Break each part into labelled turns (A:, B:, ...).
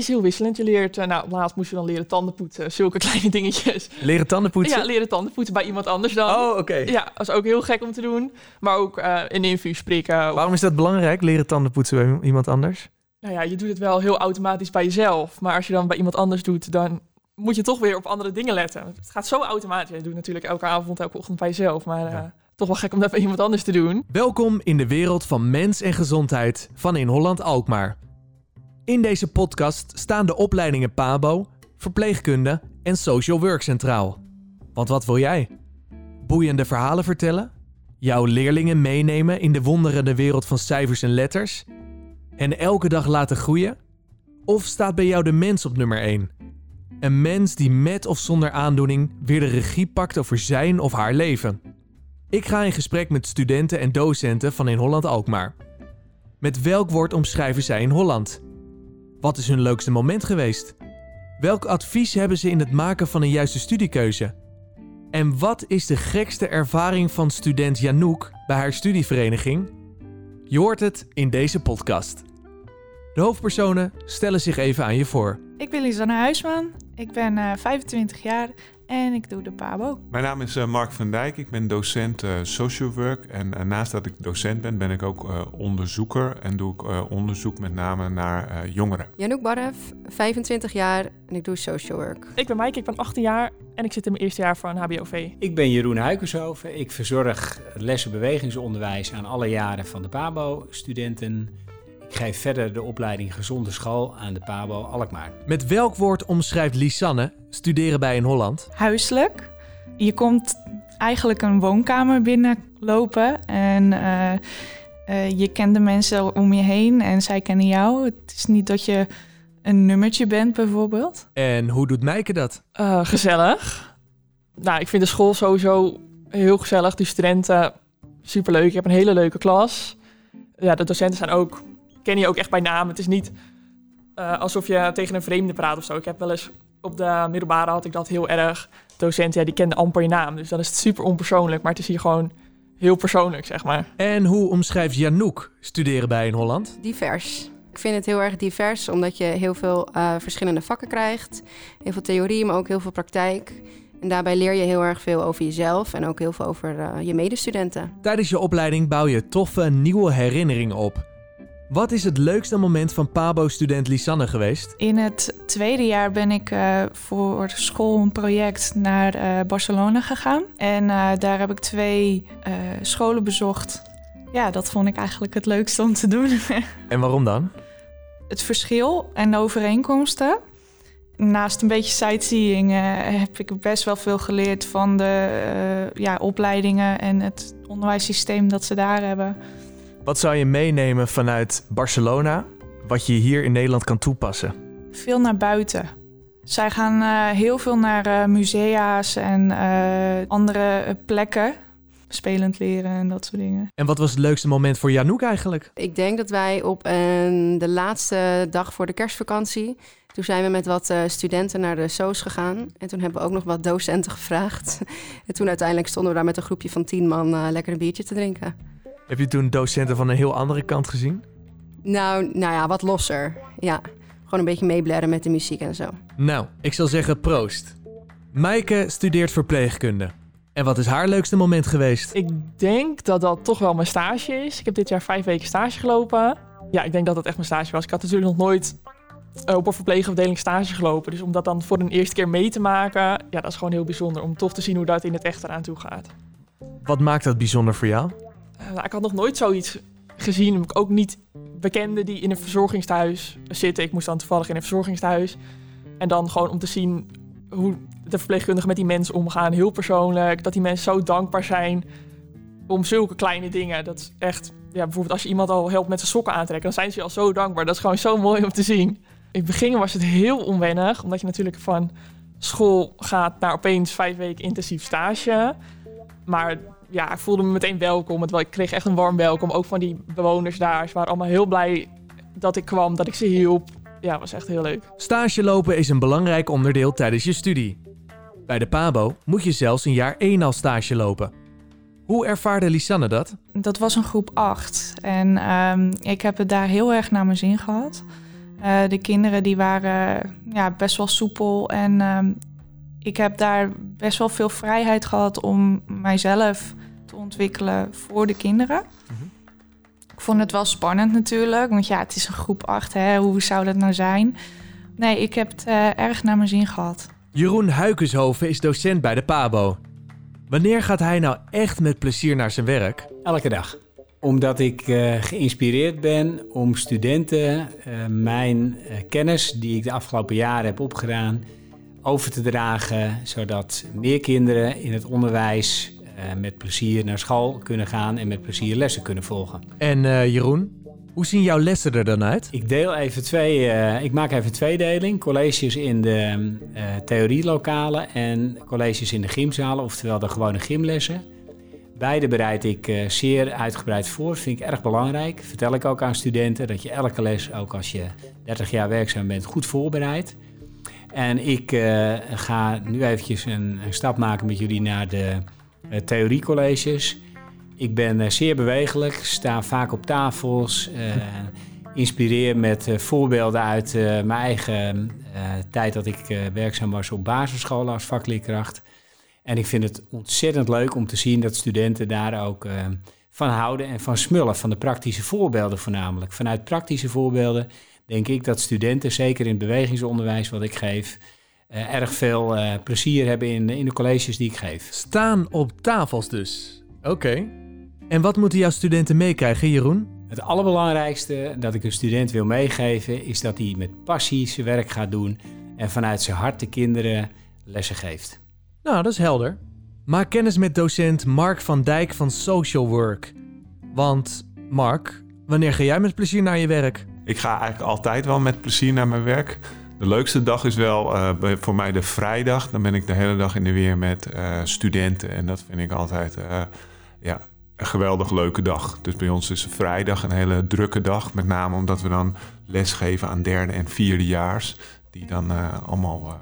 A: is heel wisselend. Je leert, uh, nou, laatst moest je dan leren tanden poetsen, zulke kleine dingetjes.
B: Leren tanden poetsen?
A: Ja, leren tanden poetsen bij iemand anders dan.
B: Oh, oké.
A: Ja, dat is ook heel gek om te doen. Maar ook uh, in interview spreken.
B: Waarom is dat belangrijk, leren tanden poetsen bij iemand anders?
A: Nou ja, je doet het wel heel automatisch bij jezelf. Maar als je dan bij iemand anders doet, dan moet je toch weer op andere dingen letten. Het gaat zo automatisch. Je doet natuurlijk elke avond, elke ochtend bij jezelf. Maar ja. uh, toch wel gek om dat bij iemand anders te doen.
B: Welkom in de wereld van mens en gezondheid van in Holland Alkmaar. In deze podcast staan de opleidingen PABO, verpleegkunde en social work centraal. Want wat wil jij? Boeiende verhalen vertellen? Jouw leerlingen meenemen in de wonderende wereld van cijfers en letters? En elke dag laten groeien? Of staat bij jou de mens op nummer 1? Een mens die met of zonder aandoening weer de regie pakt over zijn of haar leven. Ik ga in gesprek met studenten en docenten van in Holland Alkmaar. Met welk woord omschrijven zij in Holland? Wat is hun leukste moment geweest? Welk advies hebben ze in het maken van een juiste studiekeuze? En wat is de gekste ervaring van student Janouk bij haar studievereniging? Je hoort het in deze podcast. De hoofdpersonen stellen zich even aan je voor.
C: Ik ben Lisanne Huisman, ik ben uh, 25 jaar en ik doe de PABO.
D: Mijn naam is uh, Mark van Dijk, ik ben docent uh, social work. En uh, naast dat ik docent ben, ben ik ook onderzoeker en doe ik onderzoek met name naar jongeren.
E: Janouk Barref, 25 jaar en ik doe social work.
A: Ik ben Maaike, ik ben 18 jaar en ik zit in mijn eerste jaar van HBOV.
F: Ik ben Jeroen Huikenshoven, ik verzorg lessen bewegingsonderwijs aan alle jaren van de PABO-studenten. Ik geef verder de opleiding Gezonde School aan de PABO Alkmaar.
B: Met welk woord omschrijft Lisanne studeren bij in Holland?
C: Huiselijk. Je komt eigenlijk een woonkamer binnenlopen en uh, uh, je kent de mensen om je heen en zij kennen jou. Het is niet dat je een nummertje bent bijvoorbeeld.
B: En hoe doet Mijke dat?
A: Uh, gezellig. Nou, ik vind de school sowieso heel gezellig. Die studenten, superleuk. Ik heb een hele leuke klas. Ja, de docenten zijn ook ken je ook echt bij naam. Het is niet uh, alsof je tegen een vreemde praat of zo. Ik heb wel eens op de middelbare had ik dat heel erg. Docenten, ja, die kenden amper je naam. Dus dan is het super onpersoonlijk. Maar het is hier gewoon heel persoonlijk, zeg maar.
B: En hoe omschrijft Janouk studeren bij in Holland?
E: Divers. Ik vind het heel erg divers, omdat je heel veel uh, verschillende vakken krijgt. Heel veel theorie, maar ook heel veel praktijk. En daarbij leer je heel erg veel over jezelf en ook heel veel over uh, je medestudenten.
B: Tijdens je opleiding bouw je toffe nieuwe herinneringen op. Wat is het leukste moment van Pabo-student Lisanne geweest?
C: In het tweede jaar ben ik uh, voor school een project naar uh, Barcelona gegaan. En uh, daar heb ik twee scholen bezocht. Ja, dat vond ik eigenlijk het leukste om te doen.
B: en waarom dan?
C: Het verschil en de overeenkomsten. Naast een beetje sightseeing heb ik best wel veel geleerd van de ja, opleidingen en het onderwijssysteem dat ze daar hebben.
B: Wat zou je meenemen vanuit Barcelona, wat je hier in Nederland kan toepassen?
C: Veel naar buiten. Zij gaan uh, heel veel naar uh, musea's en uh, andere plekken. Spelend leren en dat soort dingen.
B: En wat was het leukste moment voor Janouk eigenlijk?
E: Ik denk dat wij op een, de laatste dag voor de kerstvakantie... toen zijn we met wat studenten naar de SOS gegaan. En toen hebben we ook nog wat docenten gevraagd. en toen uiteindelijk stonden we daar met een groepje van tien man... lekker een biertje te drinken.
B: Heb je toen docenten van een heel andere kant gezien?
E: Nou, nou ja, wat losser. Ja, gewoon een beetje meebladeren met de muziek en zo.
B: Nou, ik zal zeggen proost. Maaike studeert verpleegkunde. En wat is haar leukste moment geweest?
A: Ik denk dat dat toch wel mijn stage is. Ik heb dit jaar vijf weken stage gelopen. Ja, ik denk dat dat echt mijn stage was. Ik had natuurlijk nog nooit op een verpleegafdeling stage gelopen. Dus om dat dan voor een eerste keer mee te maken, ja, dat is gewoon heel bijzonder. Om toch te zien hoe dat in het echt eraan toe gaat.
B: Wat maakt dat bijzonder voor jou?
A: Nou, ik had nog nooit zoiets gezien. Ook niet bekenden die in een verzorgingstehuis zitten. Ik moest dan toevallig in een verzorgingstehuis. En dan gewoon om te zien hoe de verpleegkundigen met die mensen omgaan. Heel persoonlijk. Dat die mensen zo dankbaar zijn om zulke kleine dingen. Dat is echt, ja, bijvoorbeeld als je iemand al helpt met zijn sokken aantrekken, dan zijn ze al zo dankbaar. Dat is gewoon zo mooi om te zien. In het begin was het heel onwennig, omdat je natuurlijk van school gaat naar opeens vijf weken intensief stage. Maar ja, ik voelde me meteen welkom. Ik kreeg echt een warm welkom. Ook van die bewoners daar. Ze waren allemaal heel blij dat ik kwam, dat ik ze hielp. Ja, was echt heel leuk.
B: Stage lopen is een belangrijk onderdeel tijdens je studie. Bij de PABO moet je zelfs een jaar 1 al stage lopen. Hoe ervaarde Lisanne dat?
C: Dat was een groep 8. En um, ik heb het daar heel erg naar mijn zin gehad. Eh, de kinderen die waren ja, best wel soepel en ehm, ik heb daar best wel veel vrijheid gehad om mijzelf te ontwikkelen voor de kinderen.
B: Mhm.
C: Ik vond het wel spannend natuurlijk, want ja, het is een groep 8, hè, hoe zou dat nou zijn? Nee, ik heb het eh, erg naar mijn zin gehad.
B: Jeroen Huikenshoven is docent bij de PABO. Wanneer gaat hij nou echt met plezier naar zijn werk?
F: Elke dag. Omdat ik eh, geïnspireerd ben om studenten eh, mijn kennis die ik de afgelopen jaren heb opgedaan over te dragen, zodat meer kinderen in het onderwijs eh, met plezier naar school kunnen gaan en met plezier lessen kunnen volgen.
B: En eh, Jeroen, hoe zien jouw lessen er dan uit?
F: Ik deel even twee, eh, ik maak even een tweedeling. Colleges in de eh, theorielokalen en colleges in de gymzalen, oftewel de gewone gymlessen. Beide bereid ik zeer uitgebreid voor. Vind ik erg belangrijk. Vertel ik ook aan studenten dat je elke les, ook als je 30 jaar werkzaam bent, goed voorbereidt. En ik eh, ga nu eventjes een, stap maken met jullie naar de eh, theoriecolleges. Ik ben eh, zeer bewegelijk, sta vaak op tafels, inspireer met voorbeelden uit mijn eigen tijd dat ik werkzaam was op basisscholen als vakleerkracht. En ik vind het ontzettend leuk om te zien dat studenten daar ook van houden en van smullen, van de praktische voorbeelden voornamelijk. Vanuit praktische voorbeelden denk ik dat studenten, zeker in het bewegingsonderwijs wat ik geef, eh, erg veel eh, plezier hebben in, in de colleges die ik geef.
B: Staan op tafels dus. Oké. En wat moeten jouw studenten meekrijgen, Jeroen?
F: Het allerbelangrijkste dat ik een student wil meegeven is dat hij met passie zijn werk gaat doen en vanuit zijn hart de kinderen lessen geeft.
B: Nou, dat is helder. Maak kennis met docent Mark van Dijk van Social Work. Want, Mark, wanneer ga jij met plezier naar je werk?
D: Ik ga eigenlijk altijd wel met plezier naar mijn werk. De leukste dag is wel eh, voor mij de vrijdag. Dan ben ik de hele dag in de weer met eh, studenten. En dat vind ik altijd eh, ja, een geweldig leuke dag. Dus bij ons is vrijdag een hele drukke dag. Met name omdat we dan lesgeven aan derde en vierdejaars. Die dan allemaal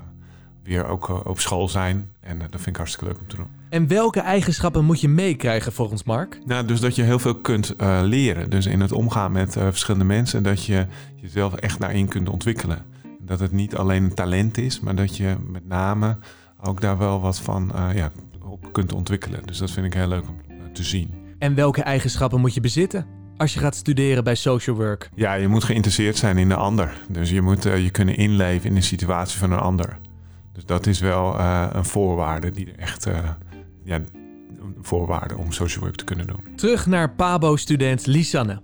D: weer ook op school zijn. En dat vind ik hartstikke leuk om te doen.
B: En welke eigenschappen moet je meekrijgen volgens Mark?
D: Nou, dus dat je heel veel kunt eh, leren. Dus in het omgaan met eh, verschillende mensen, dat je jezelf echt daarin kunt ontwikkelen. Dat het niet alleen een talent is, maar dat je met name ook daar wel wat van eh, ja, op kunt ontwikkelen. Dus dat vind ik heel leuk om te zien.
B: En welke eigenschappen moet je bezitten als je gaat studeren bij Social Work?
D: Ja, je moet geïnteresseerd zijn in de ander. Dus je moet je kunnen inleven in de situatie van een ander. Dus dat is wel een voorwaarde die er echt ja, een voorwaarde om social work te kunnen doen.
B: Terug naar Pabo-student Lisanne.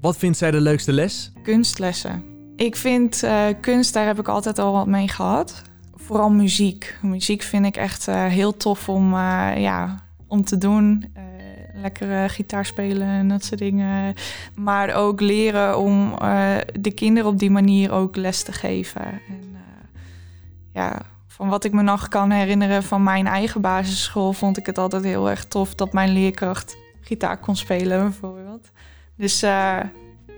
B: Wat vindt zij de leukste les?
C: Kunstlessen. Ik vind eh, kunst, daar heb ik altijd al wat mee gehad. Vooral muziek. Muziek vind ik echt eh, heel tof om, eh, ja, om te doen. Eh lekker eh, gitaar spelen en dat soort dingen. Maar ook leren om eh, de kinderen op die manier ook les te geven. En eh, ja, van wat ik me nog kan herinneren van mijn eigen basisschool... vond ik het altijd heel erg tof dat mijn leerkracht gitaar kon spelen bijvoorbeeld. Dus eh,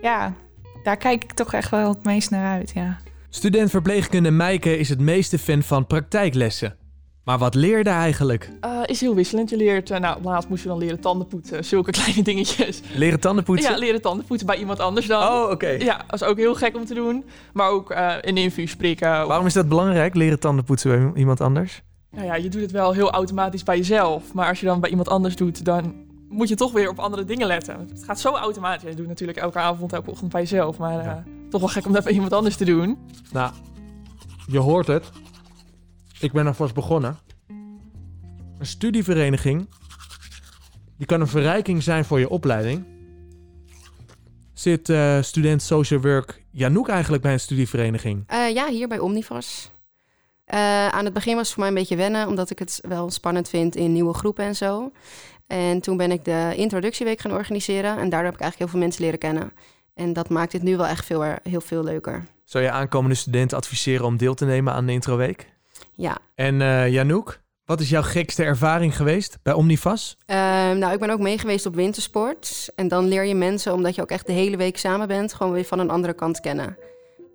C: ja, daar kijk ik toch echt wel het meest naar uit, ja.
B: Student verpleegkunde Meike is het meeste fan van praktijklessen. Maar wat leerde eigenlijk?
A: Eh, is heel wisselend. Je leert, eh, nou, laatst moest je dan leren tanden poetsen. Zulke kleine dingetjes.
B: Leren tanden poetsen?
A: Ja, leren tanden poetsen bij iemand anders dan.
B: Oh, oké.
A: Ja, dat is ook heel gek om te doen. Maar ook eh in de infuus prikken.
B: Waarom is dat belangrijk, leren tanden poetsen bij iemand anders?
A: Nou ja, je doet het wel heel automatisch bij jezelf. Maar als je dan bij iemand anders doet, dan moet je toch weer op andere dingen letten. Het gaat zo automatisch. Je doet natuurlijk elke avond, elke ochtend bij jezelf. Maar eh,
B: Ja.
A: toch wel gek om dat bij iemand anders te doen.
B: Nou, je hoort het. Ik ben alvast begonnen. Een studievereniging, die kan een verrijking zijn voor je opleiding. Zit eh, student social work Janouk eigenlijk bij een studievereniging?
E: Eh, ja, hier bij Omnivas. Eh, aan het begin was het voor mij een beetje wennen, omdat ik het wel spannend vind in nieuwe groepen en zo. En toen ben ik de introductieweek gaan organiseren en daardoor heb ik eigenlijk heel veel mensen leren kennen. En dat maakt het nu wel echt veel, heel veel leuker.
B: Zou je aankomende studenten adviseren om deel te nemen aan de introweek?
E: Ja,
B: En eh Janouk, wat is jouw gekste ervaring geweest bij Omnivas?
E: Ehm, nou, ik ben ook mee geweest op wintersport. En dan leer je mensen, omdat je ook echt de hele week samen bent, gewoon weer van een andere kant kennen.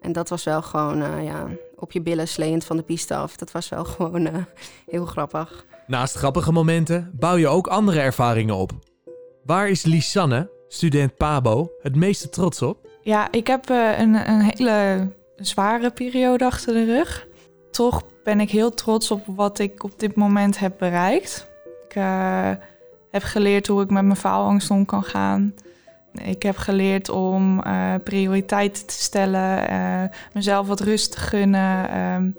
E: En dat was wel gewoon, eh, ja, op je billen sleend van de piste af. Dat was wel gewoon eh, heel grappig.
B: Naast grappige momenten bouw je ook andere ervaringen op. Waar is Lisanne, student Pabo, het meeste trots op?
C: Ja, ik heb eh, een, een hele zware periode achter de rug. Toch ben ik heel trots op wat ik op dit moment heb bereikt. Ik eh, heb geleerd hoe ik met mijn faalangst om kan gaan. Ik heb geleerd om eh, prioriteiten te stellen, eh, mezelf wat rust te gunnen. Ehm,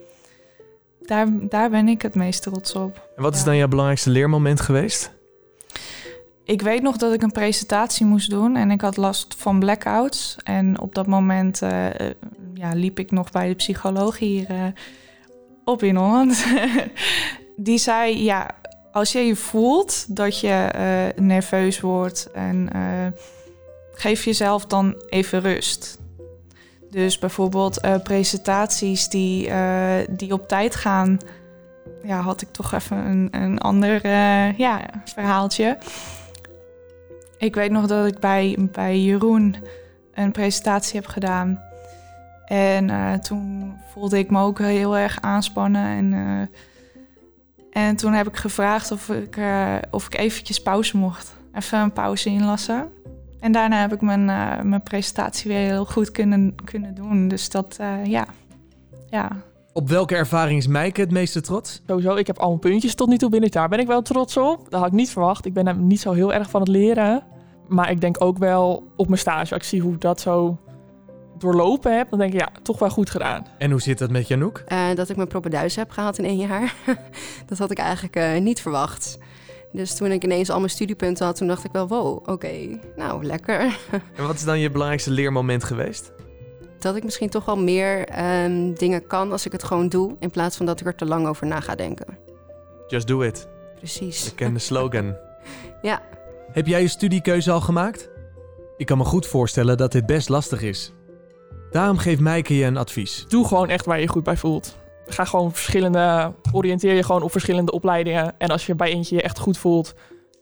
C: daar, daar ben ik het meest trots op.
B: En wat is
C: Ja.
B: dan jouw belangrijkste leermoment geweest?
C: Ik weet nog dat ik een presentatie moest doen en ik had last van blackouts. En op dat moment ja, liep ik nog bij de psycholoog hier op in Holland. Die zei, ja, als je je voelt dat je eh, nerveus wordt en eh, geef jezelf dan even rust. Dus bijvoorbeeld eh, presentaties die, die op tijd gaan, ja, had ik toch even een, een ander ja, verhaaltje. Ik weet nog dat ik bij, bij Jeroen een presentatie heb gedaan. En eh, toen voelde ik me ook heel erg aanspannen. En, eh, en toen heb ik gevraagd of ik, eh, of ik eventjes pauze mocht. Even een pauze inlassen. En daarna heb ik mijn, eh, mijn presentatie weer heel goed kunnen, kunnen doen. Dus dat, eh, ja. ja.
B: Op welke ervaring is Mijke het meeste trots?
A: Sowieso, ik heb allemaal puntjes tot nu toe binnen het jaar. Ben ik wel trots op. Dat had ik niet verwacht. Ik ben niet zo heel erg van het leren. Maar ik denk ook wel op mijn stage. Als ik zie hoe ik dat zo doorlopen heb, dan denk ik ja, toch wel goed gedaan.
B: En hoe zit dat met Janouk?
E: Eh, dat ik mijn propenduis heb gehaald in één jaar. dat had ik eigenlijk eh, niet verwacht. Dus toen ik ineens al mijn studiepunten had, toen dacht ik wel, wow, oké, nou lekker.
B: En wat is dan je belangrijkste leermoment geweest?
E: dat ik misschien toch wel meer ehm, dingen kan als ik het gewoon doe, in plaats van dat ik er te lang over na ga denken.
B: Just do it.
E: Precies.
B: De bekende slogan.
E: Ja.
B: Heb jij je studiekeuze al gemaakt? Ik kan me goed voorstellen dat dit best lastig is. Daarom geeft Mijke je een advies.
A: Doe gewoon echt waar je je goed bij voelt. Ga gewoon verschillende, oriënteer je gewoon op verschillende opleidingen. En als je bij eentje je echt goed voelt,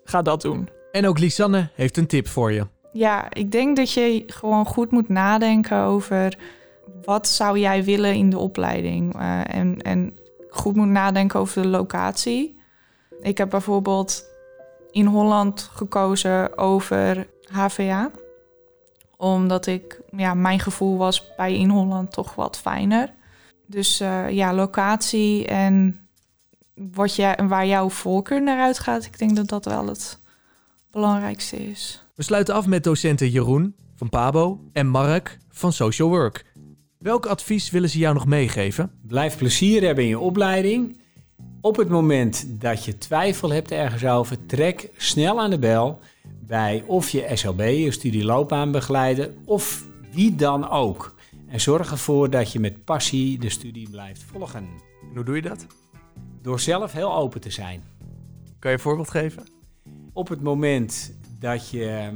A: ga dat doen.
B: En ook Lisanne heeft een tip voor je.
C: Ja, ik denk dat je gewoon goed moet nadenken over wat zou jij willen in de opleiding. Eh, en, en goed moet nadenken over de locatie. Ik heb bijvoorbeeld in Holland gekozen over HVA. Omdat ik, ja, mijn gevoel was bij in Holland toch wat fijner. Dus eh, ja, locatie en wat jij, waar jouw voorkeur naar uitgaat. Ik denk dat dat wel het belangrijkste is.
B: We sluiten af met docenten Jeroen van Pabo en Mark van Social Work. Welk advies willen ze jou nog meegeven?
F: Blijf plezier hebben in je opleiding. Op het moment dat je twijfel hebt ergens over, trek snel aan de bel bij of je SLB, je studieloopbaanbegeleider, of wie dan ook. En zorg ervoor dat je met passie de studie blijft volgen.
B: En hoe doe je dat?
F: Door zelf heel open te zijn.
B: Kan je een voorbeeld geven?
F: Op het moment dat je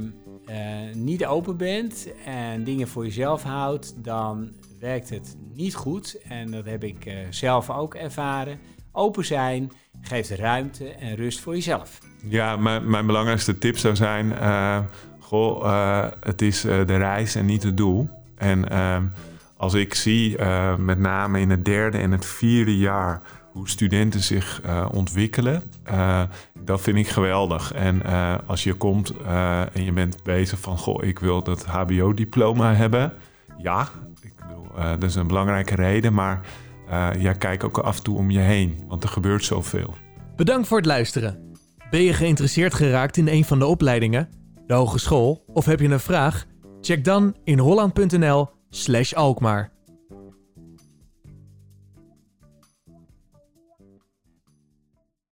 F: eh, niet open bent en dingen voor jezelf houdt, dan werkt het niet goed. En dat heb ik eh, zelf ook ervaren. Open zijn geeft ruimte en rust voor jezelf.
D: Ja, mijn, mijn belangrijkste tip zou zijn: eh, goh, eh, het is eh, de reis en niet het doel. En als ik zie, met name in het derde en het vierde jaar, hoe studenten zich ontwikkelen, dat vind ik geweldig. En als je komt en je bent bezig van, goh, ik wil dat HBO-diploma hebben, ja, ik bedoel, dat is een belangrijke reden, maar ja, kijk ook af en toe om je heen, want er gebeurt zoveel.
B: Bedankt voor het luisteren. Ben je geïnteresseerd geraakt in een van de opleidingen, de hogeschool, of heb je een vraag? Check dan in holland.nl/slash Alkmaar.